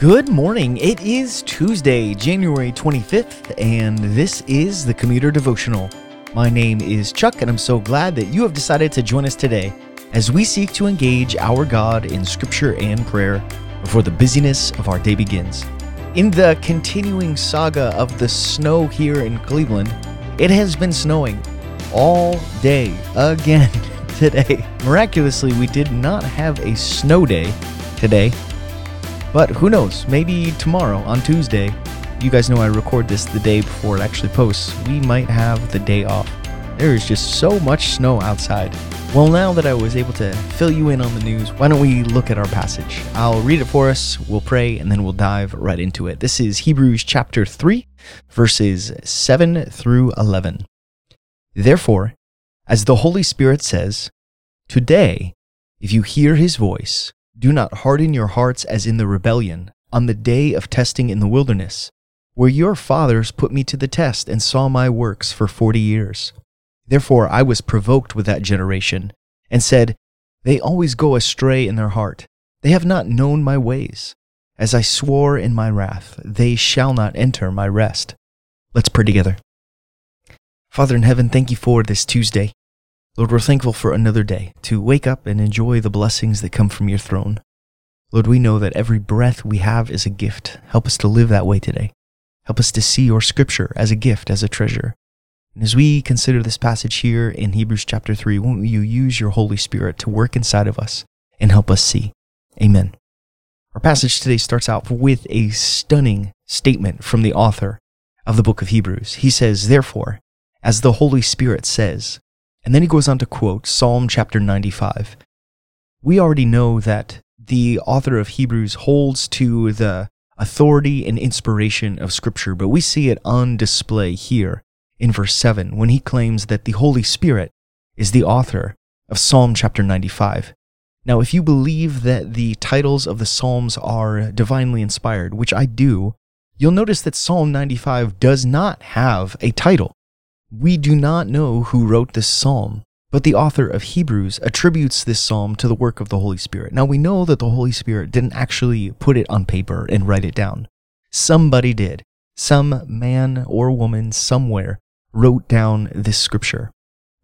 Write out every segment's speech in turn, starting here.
Good morning. It is Tuesday, January 25th, and this is the Commuter Devotional. My name is Chuck, and I'm so glad that you have decided to join us today as we seek to engage our God in scripture and prayer before the busyness of our day begins. In the continuing saga of the snow here in Cleveland, it has been snowing all day again today. Miraculously, we did not have a snow day today, but who knows? Maybe tomorrow on Tuesday, you guys know I record this the day before it actually posts, we might have the day off. There is just so much snow outside. Well, now that I was able to fill you in on the news, why don't we look at our passage? I'll read it for us, we'll pray, and then we'll dive right into it. This is Hebrews chapter 3, verses 7 through 11. Therefore, as the Holy Spirit says, Today, if you hear his voice, do not harden your hearts as in the rebellion on the day of testing in the wilderness, where your fathers put me to the test and saw my works for forty years. Therefore I was provoked with that generation, and said, They always go astray in their heart. They have not known my ways. As I swore in my wrath, they shall not enter my rest. Let's pray together. Father in heaven, thank you for this Tuesday. Lord, we're thankful for another day to wake up and enjoy the blessings that come from your throne. Lord, we know that every breath we have is a gift. Help us to live that way today. Help us to see your scripture as a gift, as a treasure. And as we consider this passage here in Hebrews chapter 3, won't you use your Holy Spirit to work inside of us and help us see? Amen. Our passage today starts out with a stunning statement from the author of the book of Hebrews. He says, Therefore, as the Holy Spirit says, and then he goes on to quote Psalm chapter 95. We already know that the author of Hebrews holds to the authority and inspiration of Scripture, but we see it on display here in verse 7 when he claims that the Holy Spirit is the author of Psalm chapter 95. Now, if you believe that the titles of the Psalms are divinely inspired, which I do, you'll notice that Psalm 95 does not have a title. We do not know who wrote this psalm, but the author of Hebrews attributes this psalm to the work of the Holy Spirit. Now we know that the Holy Spirit didn't actually put it on paper and write it down. Somebody did. Some man or woman somewhere wrote down this scripture.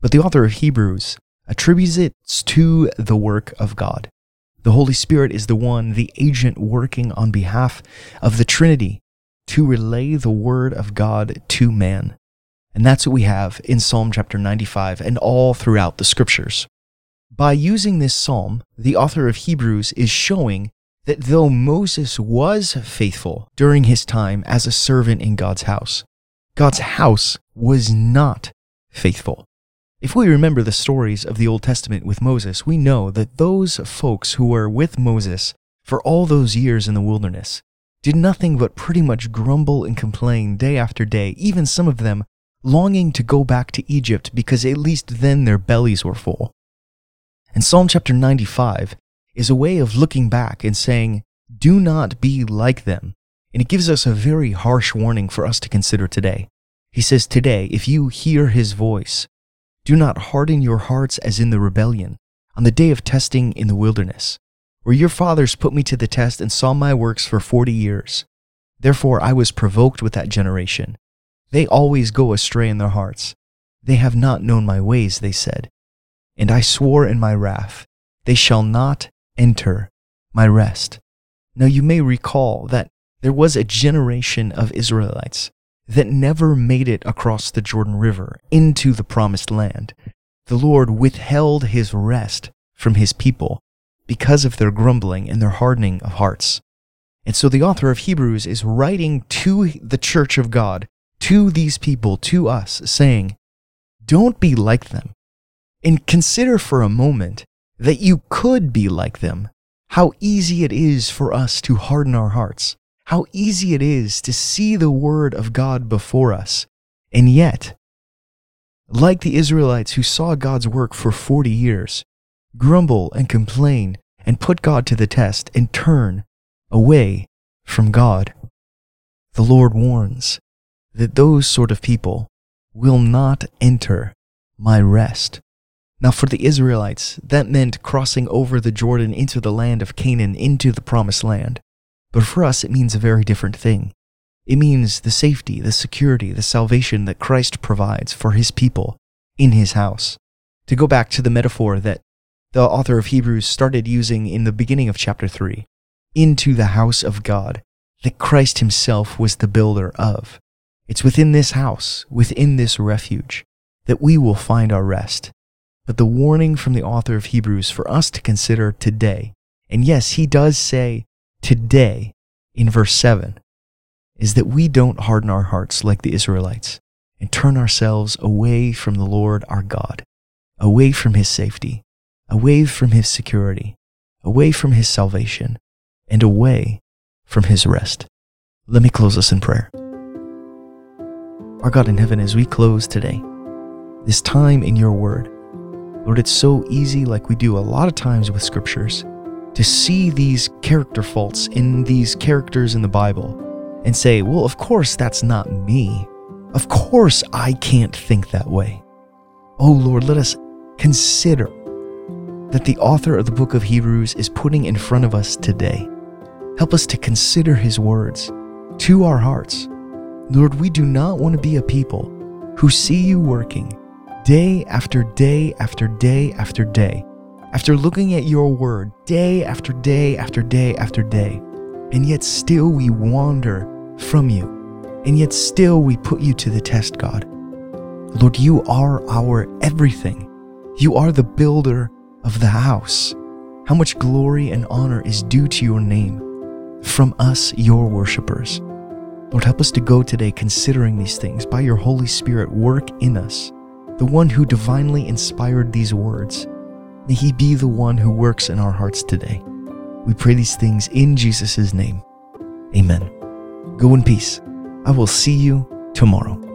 But the author of Hebrews attributes it to the work of God. The Holy Spirit is the one, the agent working on behalf of the Trinity to relay the word of God to man. And that's what we have in Psalm chapter 95 and all throughout the scriptures. By using this psalm, the author of Hebrews is showing that though Moses was faithful during his time as a servant in God's house, God's house was not faithful. If we remember the stories of the Old Testament with Moses, we know that those folks who were with Moses for all those years in the wilderness did nothing but pretty much grumble and complain day after day, even some of them longing to go back to Egypt because at least then their bellies were full. And Psalm chapter 95 is a way of looking back and saying, Do not be like them. And it gives us a very harsh warning for us to consider today. He says, Today, if you hear his voice, do not harden your hearts as in the rebellion, on the day of testing in the wilderness, where your fathers put me to the test and saw my works for forty years. Therefore I was provoked with that generation they always go astray in their hearts. They have not known my ways, they said. And I swore in my wrath, they shall not enter my rest. Now you may recall that there was a generation of Israelites that never made it across the Jordan River into the promised land. The Lord withheld his rest from his people because of their grumbling and their hardening of hearts. And so the author of Hebrews is writing to the church of God to these people, to us, saying, Don't be like them. And consider for a moment that you could be like them. How easy it is for us to harden our hearts. How easy it is to see the word of God before us. And yet, like the Israelites who saw God's work for 40 years, grumble and complain and put God to the test and turn away from God. The Lord warns that those sort of people will not enter my rest. Now, for the Israelites, that meant crossing over the Jordan into the land of Canaan, into the promised land. But for us, it means a very different thing. It means the safety, the security, the salvation that Christ provides for his people in his house. To go back to the metaphor that the author of Hebrews started using in the beginning of chapter 3 into the house of God that Christ himself was the builder of. It's within this house, within this refuge, that we will find our rest. But the warning from the author of Hebrews for us to consider today, and yes, he does say today in verse 7, is that we don't harden our hearts like the Israelites and turn ourselves away from the Lord our God, away from his safety, away from his security, away from his salvation, and away from his rest. Let me close us in prayer. Our God in heaven, as we close today, this time in your word, Lord, it's so easy, like we do a lot of times with scriptures, to see these character faults in these characters in the Bible and say, well, of course, that's not me. Of course, I can't think that way. Oh Lord, let us consider that the author of the book of Hebrews is putting in front of us today. Help us to consider his words to our hearts. Lord, we do not want to be a people who see you working day after day after day after day, after looking at your word day after day after day after day, and yet still we wander from you, and yet still we put you to the test, God. Lord, you are our everything. You are the builder of the house. How much glory and honor is due to your name from us, your worshippers. Lord, help us to go today considering these things by your Holy Spirit work in us, the one who divinely inspired these words. May he be the one who works in our hearts today. We pray these things in Jesus' name. Amen. Go in peace. I will see you tomorrow.